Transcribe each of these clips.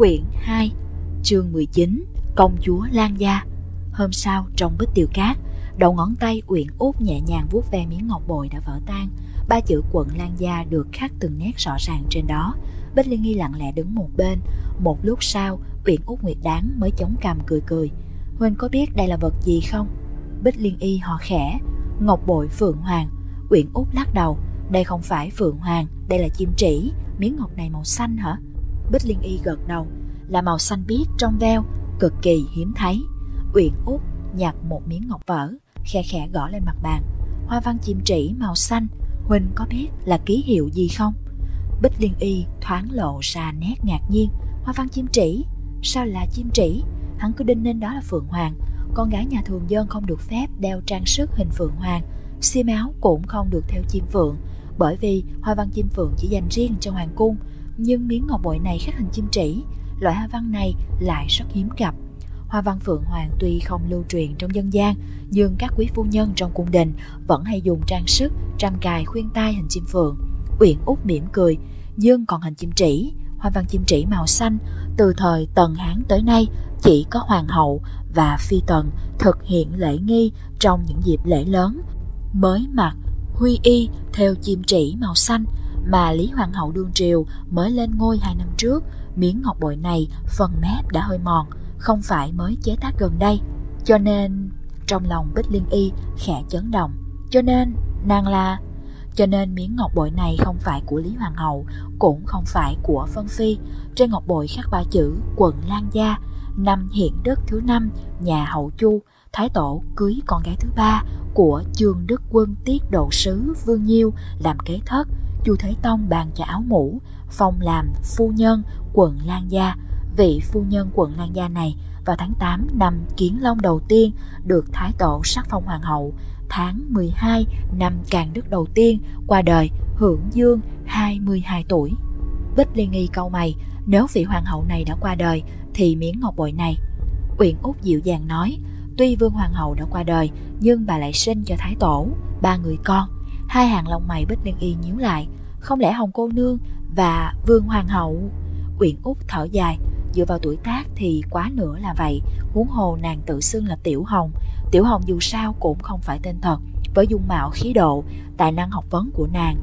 Quyển 2 Chương 19 Công chúa Lan Gia. Hôm sau, trong bích tiêu cát, Đầu ngón tay Uyển út nhẹ nhàng vuốt ve miếng ngọc bội đã vỡ tan. Ba chữ quận Lan Gia được khắc từng nét rõ ràng trên đó. Bích Liên Nghi lặng lẽ đứng một bên. Một lúc sau, Uyển út Nguyệt Đáng mới chống cằm cười cười. Huynh có biết đây là vật gì không? Bích Liên Y họ khẽ. Ngọc bội Phượng Hoàng. Uyển út lắc đầu. Đây không phải Phượng Hoàng, Đây là chim trĩ. Miếng ngọc này màu xanh hả? Bích Liên Y gật đầu. Là màu xanh biếc trong veo, Cực kỳ hiếm thấy. Uyển út nhặt một miếng ngọc vỡ Khe khẽ gõ lên mặt bàn. Hoa văn chim trĩ màu xanh Huynh có biết là ký hiệu gì không? Bích Liên Y thoáng lộ ra nét ngạc nhiên. Hoa văn chim trĩ Sao là chim trĩ Hắn cứ đinh nên đó là Phượng Hoàng. Con gái nhà thường dân không được phép đeo trang sức hình Phượng Hoàng. Xiêm áo cũng không được theo chim phượng. Bởi vì hoa văn chim phượng chỉ dành riêng cho hoàng cung, Nhưng miếng ngọc bội này khắc hình chim trĩ Loại hoa văn này lại rất hiếm gặp Hoa văn Phượng Hoàng tuy không lưu truyền trong dân gian, nhưng các quý phu nhân trong cung đình vẫn hay dùng trang sức, trăm cài khuyên tai hình chim phượng. Uyển út mỉm cười, nhưng còn hình chim trĩ, hoa văn chim trĩ màu xanh, từ thời Tần Hán tới nay chỉ có hoàng hậu và phi tần thực hiện lễ nghi trong những dịp lễ lớn. Mới mặc huy y theo chim trĩ màu xanh mà Lý Hoàng hậu đương triều mới lên ngôi hai năm trước, miếng ngọc bội này phần mép đã hơi mòn, không phải mới chế tác gần đây. Cho nên trong lòng Bích Liên Y khẽ chấn động. Cho nên nàng là cho nên miếng ngọc bội này không phải của Lý Hoàng hậu, cũng không phải của Vân Phi. Trên ngọc bội khắc ba chữ quận Lan Gia, năm hiện đức thứ năm, nhà hậu Chu, Thái Tổ cưới con gái thứ ba của Trương Đức Quân tiết độ sứ Vương Nhiêu làm kế thất. Chu Thế Tông bàn cho áo mũ, phong làm phu nhân quận Lan Gia. Vị phu nhân quận Lan Gia này vào tháng 8 năm Kiến Long đầu tiên được Thái Tổ sắc phong hoàng hậu. Tháng 12 năm Càng Đức đầu tiên qua đời hưởng dương 22 tuổi. Bích Liên Nghi câu mày, nếu vị hoàng hậu này đã qua đời thì miếng ngọc bội này. Uyển Úc dịu dàng nói, tuy vương hoàng hậu đã qua đời nhưng bà lại sinh cho Thái Tổ, ba người con. Hai hàng lông mày Bích Liên Y nhíu lại, không lẽ Hồng cô nương và vương hoàng hậu? Uyển Úc thở dài, dựa vào tuổi tác thì quá nữa là vậy. Huống hồ nàng tự xưng là tiểu hồng. Tiểu hồng dù sao cũng không phải tên thật. Với dung mạo khí độ tài năng học vấn của nàng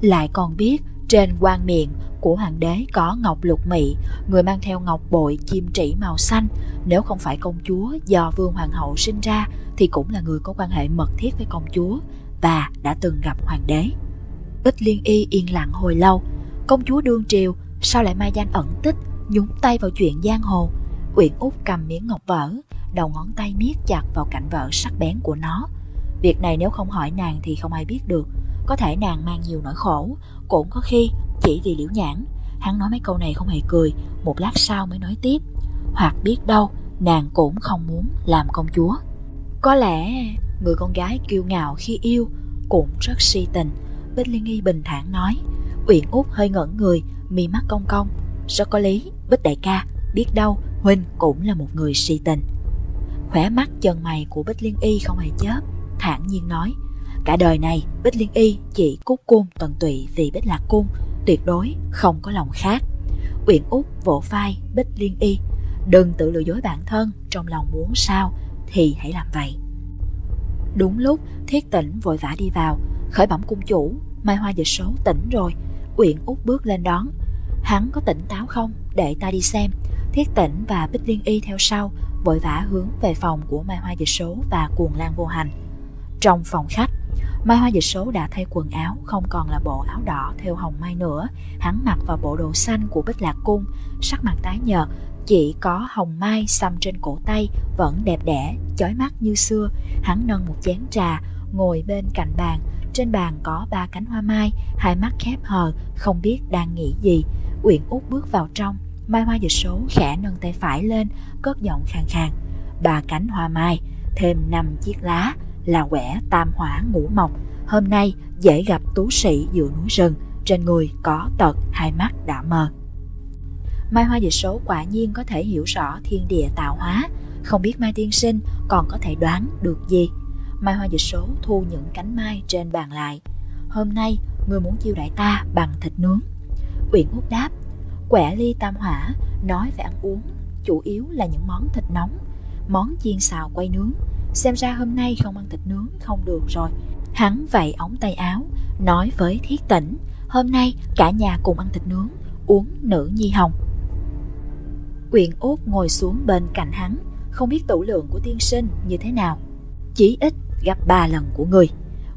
lại còn biết trên quan miệng của hoàng đế có ngọc lục mị người mang theo ngọc bội chim trĩ màu xanh. Nếu không phải công chúa do vương hoàng hậu sinh ra thì cũng là người có quan hệ mật thiết với công chúa và đã từng gặp hoàng đế. Ích liên y yên lặng hồi lâu, công chúa đương triều, sao lại mai danh ẩn tích, nhúng tay vào chuyện giang hồ. Uyển út cầm miếng ngọc vỡ, đầu ngón tay miết chặt vào cạnh vỡ sắc bén của nó. Việc này nếu không hỏi nàng thì không ai biết được, có thể nàng mang nhiều nỗi khổ, cũng có khi chỉ vì liễu nhãn. Hắn nói mấy câu này không hề cười, một lát sau mới nói tiếp. Hoặc biết đâu, nàng cũng không muốn làm công chúa. Có lẽ người con gái kiêu ngạo khi yêu, cũng rất si tình. Bích liên nghi bình thản nói, uyển út hơi ngẩn người, mi mắt cong cong. Rất có lý? Bích đại ca, Biết đâu Huynh cũng là một người si tình. Khỏe mắt chân mày của Bích Liên Y không hề chớp, thản nhiên nói, Cả đời này, Bích Liên Y chỉ cúc cung tận tụy vì Bích Lạc Cung, Tuyệt đối không có lòng khác. Uyển út vỗ vai Bích Liên Y, Đừng tự lừa dối bản thân Trong lòng muốn sao Thì hãy làm vậy. Đúng lúc, Thiết tỉnh vội vã đi vào. Khởi bẩm cung chủ, Mai Hoa dịch số tỉnh rồi. Uyển út bước lên đón. Hắn có tỉnh táo không? Để ta đi xem. Thiết tỉnh và Bích Liên Y theo sau, Vội vã hướng về phòng của Mai Hoa Dịch Số và Cuồng Lan Vô Hành. Trong phòng khách, Mai Hoa Dịch Số đã thay quần áo, Không còn là bộ áo đỏ theo hồng mai nữa. Hắn mặc vào bộ đồ xanh của Bích Lạc Cung, Sắc mặt tái nhợt chỉ có hồng mai xăm trên cổ tay Vẫn đẹp đẽ, chói mắt như xưa. Hắn nâng một chén trà Ngồi bên cạnh bàn. Trên bàn có ba cánh hoa mai Hai mắt khép hờ Không biết đang nghĩ gì. Uyển út bước vào trong Mai hoa dịch số khẽ nâng tay phải lên Cất giọng khàn khàn. Ba cánh hoa mai Thêm năm chiếc lá Là quẻ tam hỏa ngũ mộc. Hôm nay dễ gặp tú sĩ giữa núi rừng Trên người có tật Hai mắt đã mờ. Mai hoa dịch số quả nhiên có thể hiểu rõ thiên địa tạo hóa. Không biết Mai tiên sinh còn có thể đoán được gì? Mai hoa dịch số thu những cánh mai trên bàn lại. Hôm nay, người muốn chiêu đại ta bằng thịt nướng. Uyển Úc đáp, quẻ ly tam hỏa, nói về ăn uống, chủ yếu là những món thịt nóng. Món chiên xào quay nướng, xem ra hôm nay không ăn thịt nướng không được rồi. Hắn vậy ống tay áo, nói với thiết tỉnh hôm nay cả nhà cùng ăn thịt nướng, uống nữ nhi hồng. Uyển Út ngồi xuống bên cạnh hắn Không biết tủ lượng của tiên sinh như thế nào. Chỉ ít gấp ba lần của người.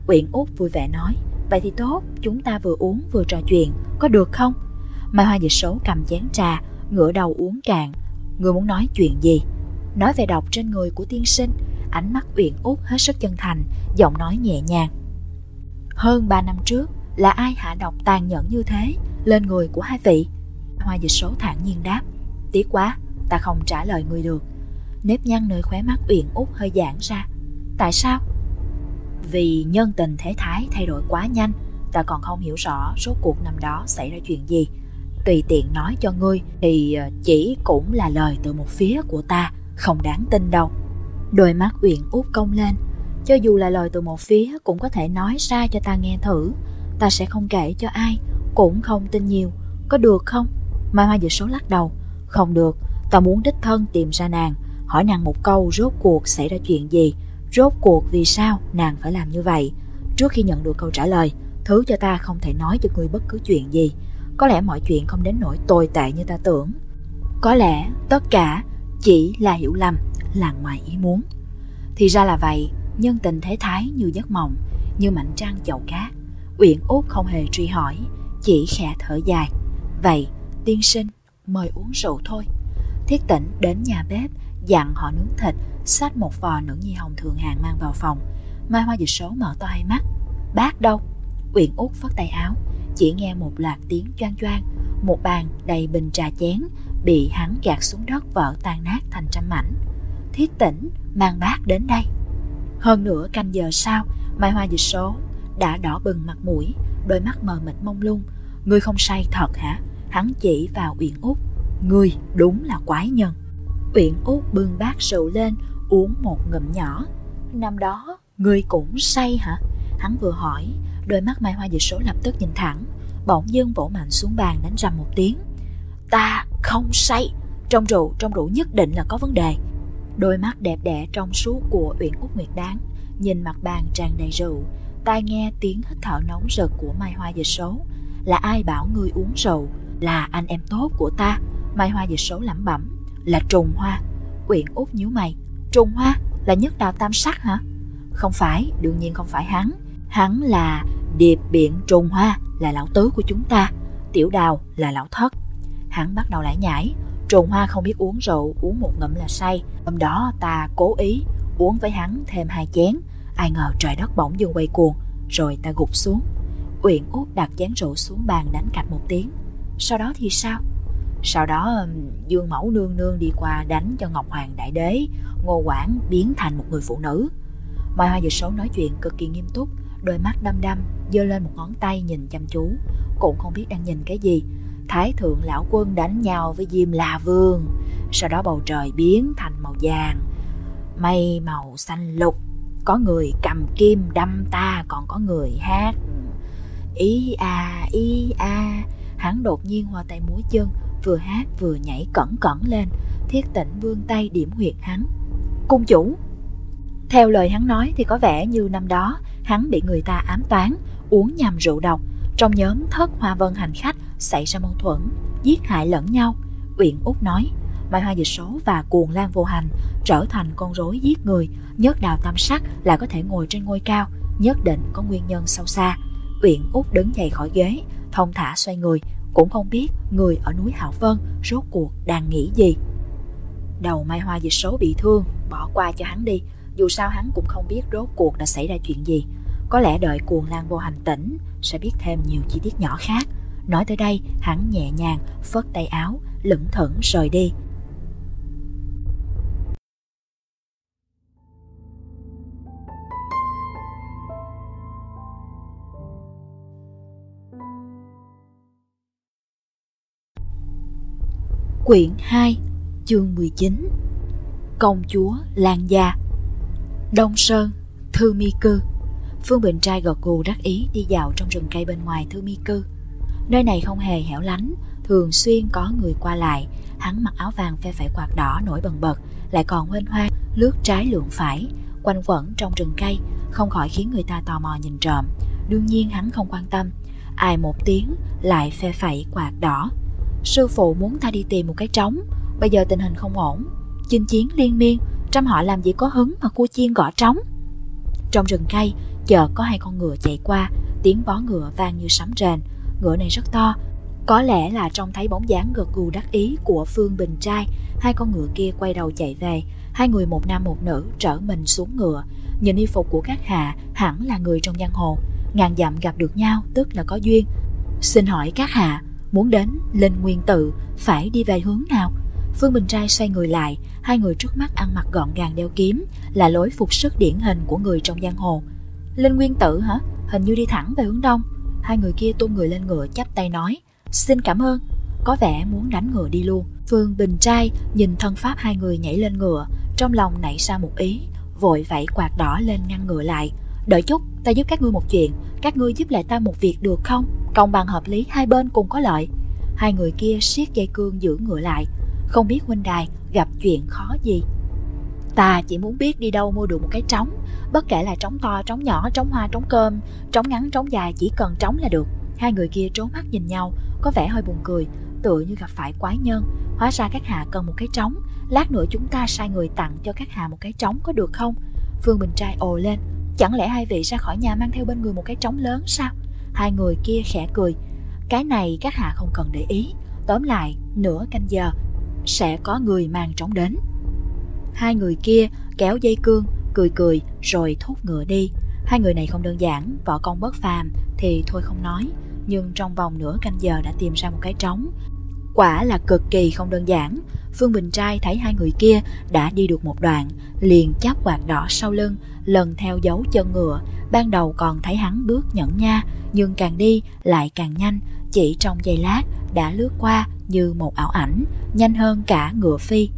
Uyển Út vui vẻ nói Vậy thì tốt, chúng ta vừa uống vừa trò chuyện Có được không? Mai Hoa Dịch Số cầm chén trà Ngửa đầu uống cạn. Người muốn nói chuyện gì? Nói về độc trên người của tiên sinh. Ánh mắt Uyển Út hết sức chân thành Giọng nói nhẹ nhàng. Hơn ba năm trước Là ai hạ độc tàn nhẫn như thế Lên người của hai vị? Hoa Dịch Số thản nhiên đáp. Tiếc quá, ta không trả lời người được. Nếp nhăn nơi khóe mắt Uyển Út hơi giãn ra. Tại sao? Vì nhân tình thế thái thay đổi quá nhanh Ta còn không hiểu rõ số cuộc năm đó xảy ra chuyện gì. Tùy tiện nói cho ngươi Thì ờ, chỉ cũng là lời từ một phía của ta Không đáng tin đâu. Đôi mắt Uyển Út cong lên. Cho dù là lời từ một phía Cũng có thể nói ra cho ta nghe thử. Ta sẽ không kể cho ai Cũng không tin nhiều. Có được không? Mai Hoa Dịch số lắc đầu không được, tao muốn đích thân tìm ra nàng, hỏi nàng một câu rốt cuộc xảy ra chuyện gì, rốt cuộc vì sao nàng phải làm như vậy. Trước khi nhận được câu trả lời, thứ cho ta không thể nói cho ngươi bất cứ chuyện gì. Có lẽ mọi chuyện không đến nỗi tồi tệ như ta tưởng. Có lẽ tất cả chỉ là hiểu lầm, là ngoài ý muốn. Thì ra là vậy, nhân tình thế thái như giấc mộng, như mảnh trăng chậu cát. Uyển út không hề truy hỏi, chỉ khẽ thở dài. Vậy, tiên sinh, mời uống rượu thôi. Thiết tỉnh đến nhà bếp, dặn họ nướng thịt, xách một vò nữ nhi hồng thường hàng mang vào phòng. Mai Hoa Dịch Số mở to hai mắt. Bác đâu? Uyển út phất tay áo, chỉ nghe một loạt tiếng choang choang, một bàn đầy bình trà chén bị hắn gạt xuống đất vỡ tan nát thành trăm mảnh. Thiết tỉnh mang bác đến đây. Hơn nửa canh giờ sau, Mai Hoa Dịch Số đã đỏ bừng mặt mũi, đôi mắt mờ mịt mông lung. Ngươi không say thật hả? Hắn chỉ vào Uyển Út. Ngươi đúng là quái nhân. Uyển Út bưng bát rượu lên Uống một ngụm nhỏ. Năm đó ngươi cũng say hả? Hắn vừa hỏi Đôi mắt Mai Hoa Dịch Số lập tức nhìn thẳng Bỗng dưng vỗ mạnh xuống bàn đánh rầm một tiếng. Ta không say. Trong rượu, trong rượu nhất định là có vấn đề. Đôi mắt đẹp đẽ trong suốt của Uyển Út Nguyệt Đáng Nhìn mặt bàn tràn đầy rượu Tai nghe tiếng hít thở nóng rực của Mai Hoa Dịch Số. Là ai bảo ngươi uống rượu? Là anh em tốt của ta. Mai Hoa dịch số lẩm bẩm Là trùng hoa. Quyện út nhíu mày. Trùng hoa là nhất đào tam sắc hả? Không phải, đương nhiên không phải hắn. Hắn là điệp biện trùng hoa, Là lão tứ của chúng ta. Tiểu đào là lão thất. Hắn bắt đầu lải nhải. Trùng hoa không biết uống rượu, Uống một ngụm là say. Hôm đó ta cố ý uống với hắn thêm hai chén. Ai ngờ trời đất bỗng dưng quay cuồng, Rồi ta gục xuống. Uyển út đặt chén rượu xuống bàn đánh cạch một tiếng sau đó thì sao? Sau đó Dương Mẫu nương nương đi qua đánh cho Ngọc Hoàng Đại Đế, Ngô Quảng biến thành một người phụ nữ. Mai Hoa Dịch Số nói chuyện cực kỳ nghiêm túc, Đôi mắt đăm đăm, giơ lên một ngón tay nhìn chăm chú. Cũng không biết đang nhìn cái gì. Thái thượng lão quân đánh nhau với Diêm La Vương, Sau đó bầu trời biến thành màu vàng, Mây màu xanh lục. Có người cầm kim đâm ta, Còn có người hát Ý a ý a. Hắn đột nhiên hoa tay múa chân, vừa hát vừa nhảy cẩn cẩn lên, thiết tịnh vươn tay điểm huyệt hắn. Cung chủ! Theo lời hắn nói thì có vẻ như năm đó hắn bị người ta ám toán, uống nhầm rượu độc. Trong nhóm thất hoa vân hành khách xảy ra mâu thuẫn, giết hại lẫn nhau. Uyển út nói, Mai Hoa Dịch Số và Cuồng Lan Vô Hành trở thành con rối giết người, nhất đào tam sắc là có thể ngồi trên ngôi cao, nhất định có nguyên nhân sâu xa. Uyển út đứng dậy khỏi ghế, thông thả xoay người, cũng không biết người ở núi Hạo Vân rốt cuộc đang nghĩ gì. Đầu Mai Hoa dịch số bị thương, bỏ qua cho hắn đi, dù sao hắn cũng không biết rốt cuộc đã xảy ra chuyện gì. Có lẽ đợi cuồng lan vô hành tỉnh sẽ biết thêm nhiều chi tiết nhỏ khác. Nói tới đây, hắn nhẹ nhàng phất tay áo, lững thững rời đi. Quyển 2 Chương 19 Công chúa Lan Gia Đông Sơn Thư Mi Cư Phương Bình Trai gật gù đắc ý đi dạo trong rừng cây bên ngoài Thư Mi Cư Nơi này không hề hẻo lánh thường xuyên có người qua lại. Hắn mặc áo vàng phe phẩy quạt đỏ nổi bần bật, lại còn huênh hoang, lướt trái lượn phải, quanh quẩn trong rừng cây, không khỏi khiến người ta tò mò nhìn trộm. Đương nhiên hắn không quan tâm, ai một tiếng lại phe phẩy quạt đỏ. Sư phụ muốn ta đi tìm một cái trống, bây giờ tình hình không ổn, chinh chiến liên miên, trăm họ làm gì có hứng mà cua chiên gõ trống. Trong rừng cây, chợt có hai con ngựa chạy qua, tiếng vó ngựa vang như sấm rền. Ngựa này rất to, có lẽ là trông thấy bóng dáng gật gù đắc ý của Phương Bình trai, hai con ngựa kia quay đầu chạy về, hai người một nam một nữ trở mình xuống ngựa. Nhìn y phục của các hạ hẳn là người trong giang hồ, ngàn dặm gặp được nhau tức là có duyên. Xin hỏi các hạ, muốn đến Linh Nguyên Tự phải đi về hướng nào? Phương Bình Trai xoay người lại, hai người trước mắt ăn mặc gọn gàng đeo kiếm, là lối phục sức điển hình của người trong giang hồ. Linh Nguyên Tự hả? Hình như đi thẳng về hướng đông. Hai người kia tung người lên ngựa chắp tay nói, xin cảm ơn. Có vẻ muốn đánh ngựa đi luôn. Phương Bình Trai nhìn thân pháp hai người nhảy lên ngựa, trong lòng nảy ra một ý, vội vẫy quạt đỏ lên ngăn ngựa lại. Đợi chút, ta giúp các ngươi một chuyện, các ngươi giúp lại ta một việc được không? Công bằng hợp lý hai bên cùng có lợi. Hai người kia siết dây cương giữ ngựa lại, không biết huynh đài gặp chuyện khó gì. Ta chỉ muốn biết đi đâu mua được một cái trống, bất kể là trống to, trống nhỏ, trống hoa, trống cơm, trống ngắn, trống dài, chỉ cần trống là được. Hai người kia trố mắt nhìn nhau, có vẻ hơi buồn cười, tựa như gặp phải quái nhân. Hóa ra các hạ cần một cái trống, lát nữa chúng ta sai người tặng cho các hạ một cái trống có được không? Phương Bình Trai ồ lên, chẳng lẽ hai vị ra khỏi nhà mang theo bên người một cái trống lớn sao? Hai người kia khẽ cười, cái này các hạ không cần để ý. Tóm lại, nửa canh giờ sẽ có người mang trống đến. Hai người kia kéo dây cương, cười cười rồi thúc ngựa đi. Hai người này không đơn giản, võ công bất phàm thì thôi không nói, nhưng trong vòng nửa canh giờ đã tìm ra một cái trống. Quả là cực kỳ không đơn giản. Phương Bình Trai thấy hai người kia đã đi được một đoạn, liền chắp quạt đỏ sau lưng, lần theo dấu chân ngựa. Ban đầu còn thấy hắn bước nhẫn nha, nhưng càng đi lại càng nhanh, chỉ trong giây lát đã lướt qua như một ảo ảnh, nhanh hơn cả ngựa phi.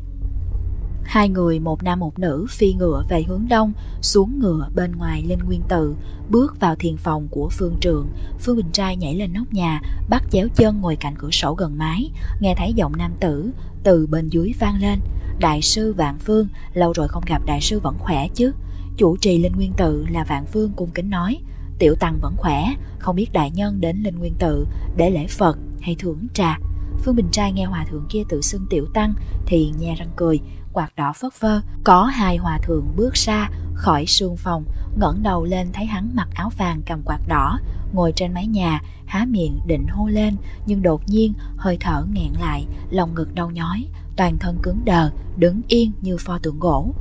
Hai người một nam một nữ phi ngựa về hướng đông, xuống ngựa bên ngoài Linh Nguyên Tự, bước vào thiền phòng của Phương Trượng. Phương Bình Trai nhảy lên nóc nhà, bắt chéo chân ngồi cạnh cửa sổ gần mái, nghe thấy giọng nam tử từ bên dưới vang lên. Đại sư Vạn Phương, lâu rồi không gặp đại sư vẫn khỏe chứ. Chủ trì Linh Nguyên Tự là Vạn Phương cung kính nói, tiểu tăng vẫn khỏe, không biết đại nhân đến Linh Nguyên Tự để lễ Phật hay thưởng trà. Phương Bình Trai nghe hòa thượng kia tự xưng tiểu tăng thì nhe răng cười, quạt đỏ phất phơ. Có hai hòa thượng bước ra khỏi sương phòng, ngẩng đầu lên thấy hắn mặc áo vàng cầm quạt đỏ, ngồi trên mái nhà, há miệng định hô lên, nhưng đột nhiên hơi thở nghẹn lại, lòng ngực đau nhói, toàn thân cứng đờ, đứng yên như pho tượng gỗ.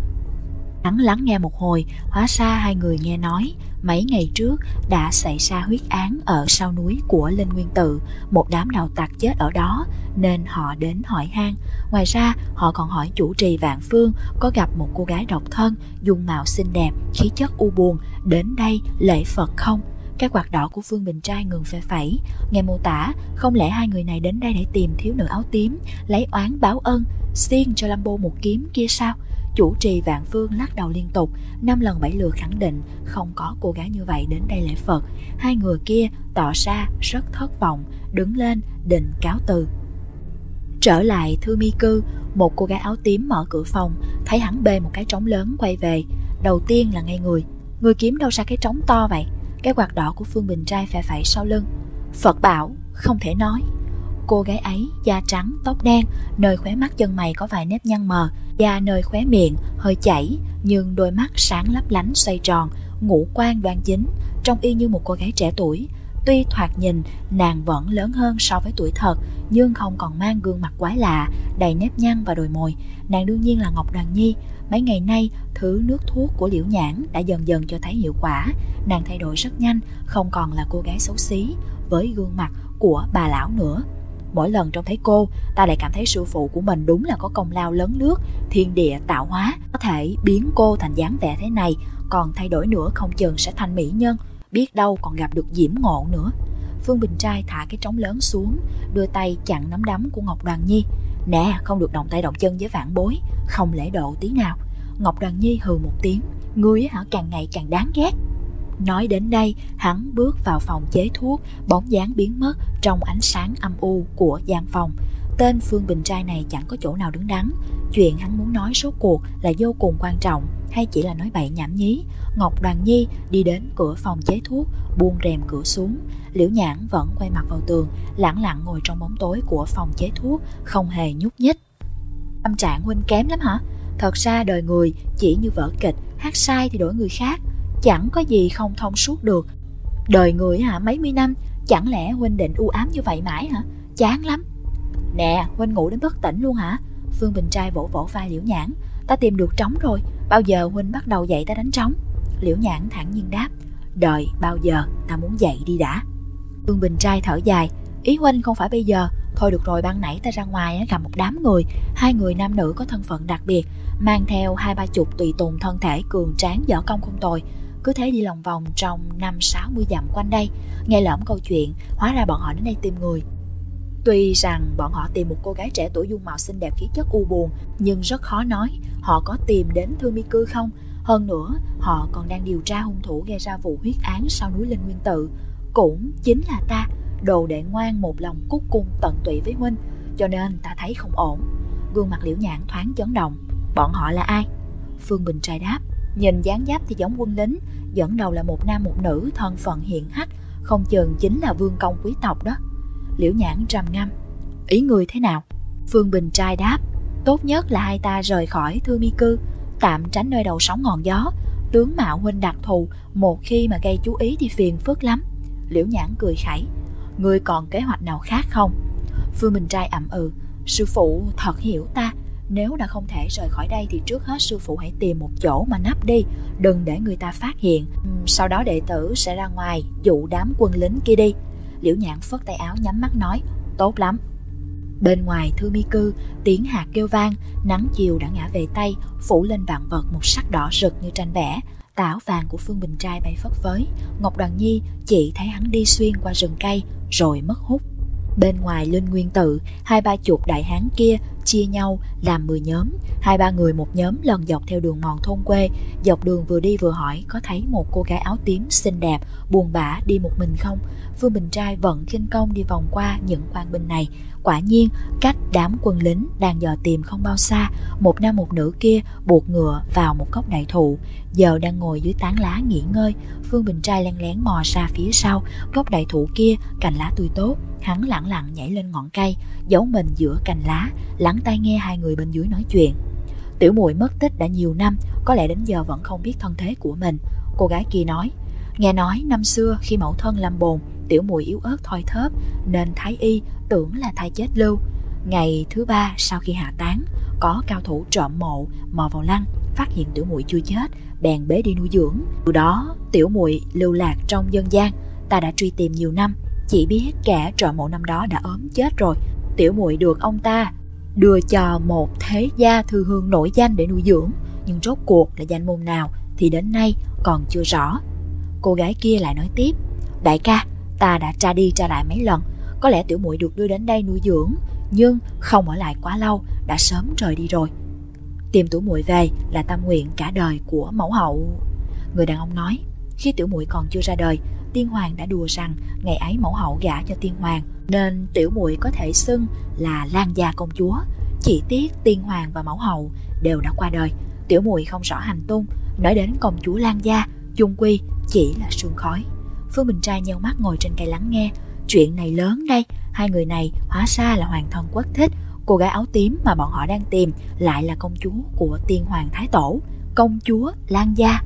Hắn lắng nghe một hồi, hóa ra hai người nghe nói, mấy ngày trước đã xảy ra huyết án ở sau núi của Linh Nguyên Tự, một đám đạo tặc chết ở đó, nên họ đến hỏi han. Ngoài ra, họ còn hỏi chủ trì Vạn Phương có gặp một cô gái độc thân, dung mạo xinh đẹp, khí chất u buồn, đến đây lễ Phật không? Cái quạt đỏ của Phương Bình Trai ngừng phê phẩy, nghe mô tả, không lẽ hai người này đến đây để tìm thiếu nữ áo tím, lấy oán báo ân, xiên cho Lambo một kiếm kia sao? Chủ trì Vạn Phương lắc đầu liên tục, năm lần bảy lượt khẳng định không có cô gái như vậy đến đây lễ Phật. Hai người kia tỏ ra rất thất vọng, đứng lên định cáo từ. Trở lại thư mi cư, một cô gái áo tím mở cửa phòng, thấy hắn bê một cái trống lớn quay về. Đầu tiên là ngay người, người kiếm đâu ra cái trống to vậy? Cái quạt đỏ của Phương Bình trai phè phẩy sau lưng. Phật bảo, không thể nói. Cô gái ấy da trắng, tóc đen, nơi khóe mắt chân mày có vài nếp nhăn mờ, da nơi khóe miệng hơi chảy, nhưng đôi mắt sáng lấp lánh xoay tròn, ngũ quan đoan chính, trông y như một cô gái trẻ tuổi. Tuy thoạt nhìn nàng vẫn lớn hơn so với tuổi thật, nhưng không còn mang gương mặt quái lạ, đầy nếp nhăn và đồi mồi. Nàng đương nhiên là Ngọc Đoàn Nhi. Mấy ngày nay, thứ nước thuốc của Liễu Nhãn đã dần dần cho thấy hiệu quả. Nàng thay đổi rất nhanh, không còn là cô gái xấu xí với gương mặt của bà lão nữa. Mỗi lần trông thấy cô, ta lại cảm thấy sư phụ của mình đúng là có công lao lớn nước, thiên địa tạo hóa, có thể biến cô thành dáng vẻ thế này, còn thay đổi nữa không chừng sẽ thành mỹ nhân, biết đâu còn gặp được diễm ngộ nữa. Phương Bình Trai thả cái trống lớn xuống, đưa tay chặn nắm đấm của Ngọc Đoàn Nhi. Nè, không được động tay động chân với vạn bối, không lễ độ tí nào. Ngọc Đoàn Nhi hừ một tiếng, ngươi hả càng ngày càng đáng ghét. Nói đến đây, hắn bước vào phòng chế thuốc, bóng dáng biến mất trong ánh sáng âm u của gian phòng. Tên Phương Bình trai này chẳng có chỗ nào đứng đắn. Chuyện hắn muốn nói số cuộc là vô cùng quan trọng hay chỉ là nói bậy nhảm nhí. Ngọc Đoàn Nhi đi đến cửa phòng chế thuốc, buông rèm cửa xuống. Liễu Nhãn vẫn quay mặt vào tường, lẳng lặng ngồi trong bóng tối của phòng chế thuốc, không hề nhúc nhích. Tâm trạng huynh kém lắm hả? Thật ra đời người chỉ như vở kịch, hát sai thì đổi người khác, chẳng có gì không thông suốt được. Đời người hả mấy mươi năm, chẳng lẽ huynh định u ám như vậy mãi hả? Chán lắm. Nè, huynh ngủ đến bất tỉnh luôn hả? Phương Bình trai vỗ vỗ vai Liễu Nhãn, ta tìm được trống rồi, bao giờ huynh bắt đầu dậy ta đánh trống? Liễu Nhãn thẳng nhiên đáp, đợi bao giờ ta muốn dậy đi đã. Phương Bình trai thở dài, ý huynh không phải bây giờ, thôi được rồi ban nãy ta ra ngoài gặp một đám người, hai người nam nữ có thân phận đặc biệt, mang theo hai ba chục tùy tùng thân thể cường tráng võ công không tồi, cứ thế đi lòng vòng trong năm sáu mươi dặm quanh đây, nghe lỡm câu chuyện, hóa ra bọn họ đến đây tìm người. Tuy rằng bọn họ tìm một cô gái trẻ tuổi dung mạo xinh đẹp khí chất u buồn, nhưng rất khó nói họ có tìm đến Thư Mi Cư không. Hơn nữa, họ còn đang điều tra hung thủ gây ra vụ huyết án sau núi Linh Nguyên Tự. Cũng chính là ta, đồ đệ ngoan một lòng cúc cung tận tụy với huynh, cho nên ta thấy không ổn. Gương mặt liễu nhãn thoáng chấn động. Bọn họ là ai? Phương Bình trai đáp. Nhìn dáng giáp thì giống quân lính, dẫn đầu là một nam một nữ thân phận hiện hách, không chừng chính là vương công quý tộc đó. Liễu nhãn trầm ngâm. Ý người thế nào? Phương Bình trai đáp. Tốt nhất là hai ta rời khỏi thư mi cư, tạm tránh nơi đầu sóng ngọn gió. Tướng mạo huynh đặc thù, một khi mà gây chú ý thì phiền phức lắm. Liễu nhãn cười khẩy. Ngươi còn kế hoạch nào khác không? Phương Bình trai ậm ừ. Sư phụ thật hiểu ta, nếu đã không thể rời khỏi đây thì trước hết sư phụ hãy tìm một chỗ mà nấp đi, đừng để người ta phát hiện. Sau đó đệ tử sẽ ra ngoài dụ đám quân lính kia đi. Liễu nhạn phất tay áo nhắm mắt nói, tốt lắm. Bên ngoài thư mi cư, tiếng hạt kêu vang, nắng chiều đã ngã về Tây, phủ lên vạn vật một sắc đỏ rực như tranh vẽ. Tảo vàng của Phương Bình Trai bay phất phới, Ngọc Đoàn Nhi chỉ thấy hắn đi xuyên qua rừng cây, rồi mất hút. Bên ngoài Linh Nguyên Tự, hai ba chục đại hán kia chia nhau làm 10 nhóm, hai ba người một nhóm lần dọc theo đường mòn thôn quê, dọc đường vừa đi vừa hỏi có thấy một cô gái áo tím xinh đẹp, buồn bã đi một mình không? Phương Bình Trai vẫn khinh công đi vòng qua những quan binh này, quả nhiên cách đám quân lính đang dò tìm không bao xa, một nam một nữ kia buộc ngựa vào một gốc đại thụ, giờ đang ngồi dưới tán lá nghỉ ngơi, Phương Bình Trai lén lén mò ra phía sau, gốc đại thụ kia cành lá tươi tốt, hắn lẳng lặng nhảy lên ngọn cây, giấu mình giữa cành lá, lắng tai nghe hai người bên dưới nói chuyện. Tiểu muội mất tích đã nhiều năm, có lẽ đến giờ vẫn không biết thân thế của mình. Cô gái kia nói, nghe nói năm xưa khi mẫu thân lâm bồn, tiểu muội yếu ớt thoi thóp nên thái y tưởng là thai chết lưu. Ngày thứ ba sau khi hạ táng, có cao thủ trộm mộ mò vào lăng, phát hiện tiểu muội chưa chết, bèn bế đi nuôi dưỡng. Từ đó, tiểu muội lưu lạc trong dân gian, ta đã truy tìm nhiều năm, chỉ biết kẻ trộm mộ năm đó đã ốm chết rồi. Tiểu muội được ông ta đưa cho một thế gia thư hương nổi danh để nuôi dưỡng, nhưng rốt cuộc là danh môn nào thì đến nay còn chưa rõ. Cô gái kia lại nói tiếp, đại ca, ta đã tra đi tra lại mấy lần, có lẽ tiểu muội được đưa đến đây nuôi dưỡng, nhưng không ở lại quá lâu, đã sớm rời đi rồi. Tìm tiểu muội về là tâm nguyện cả đời của mẫu hậu. Người đàn ông nói, khi tiểu muội còn chưa ra đời, tiên hoàng đã đùa rằng ngày ấy mẫu hậu gả cho tiên hoàng nên tiểu muội có thể xưng là Lan gia công chúa. Chỉ tiếc tiên hoàng và mẫu hậu đều đã qua đời, tiểu muội không rõ hành tung, nói đến công chúa Lan gia, chung quy chỉ là sương khói. Phương Bình Trai nheo mắt ngồi trên cây lắng nghe, chuyện này lớn đây, hai người này hóa ra là hoàng thân quốc thích, cô gái áo tím mà bọn họ đang tìm lại là công chúa của tiên hoàng thái tổ, công chúa Lan gia.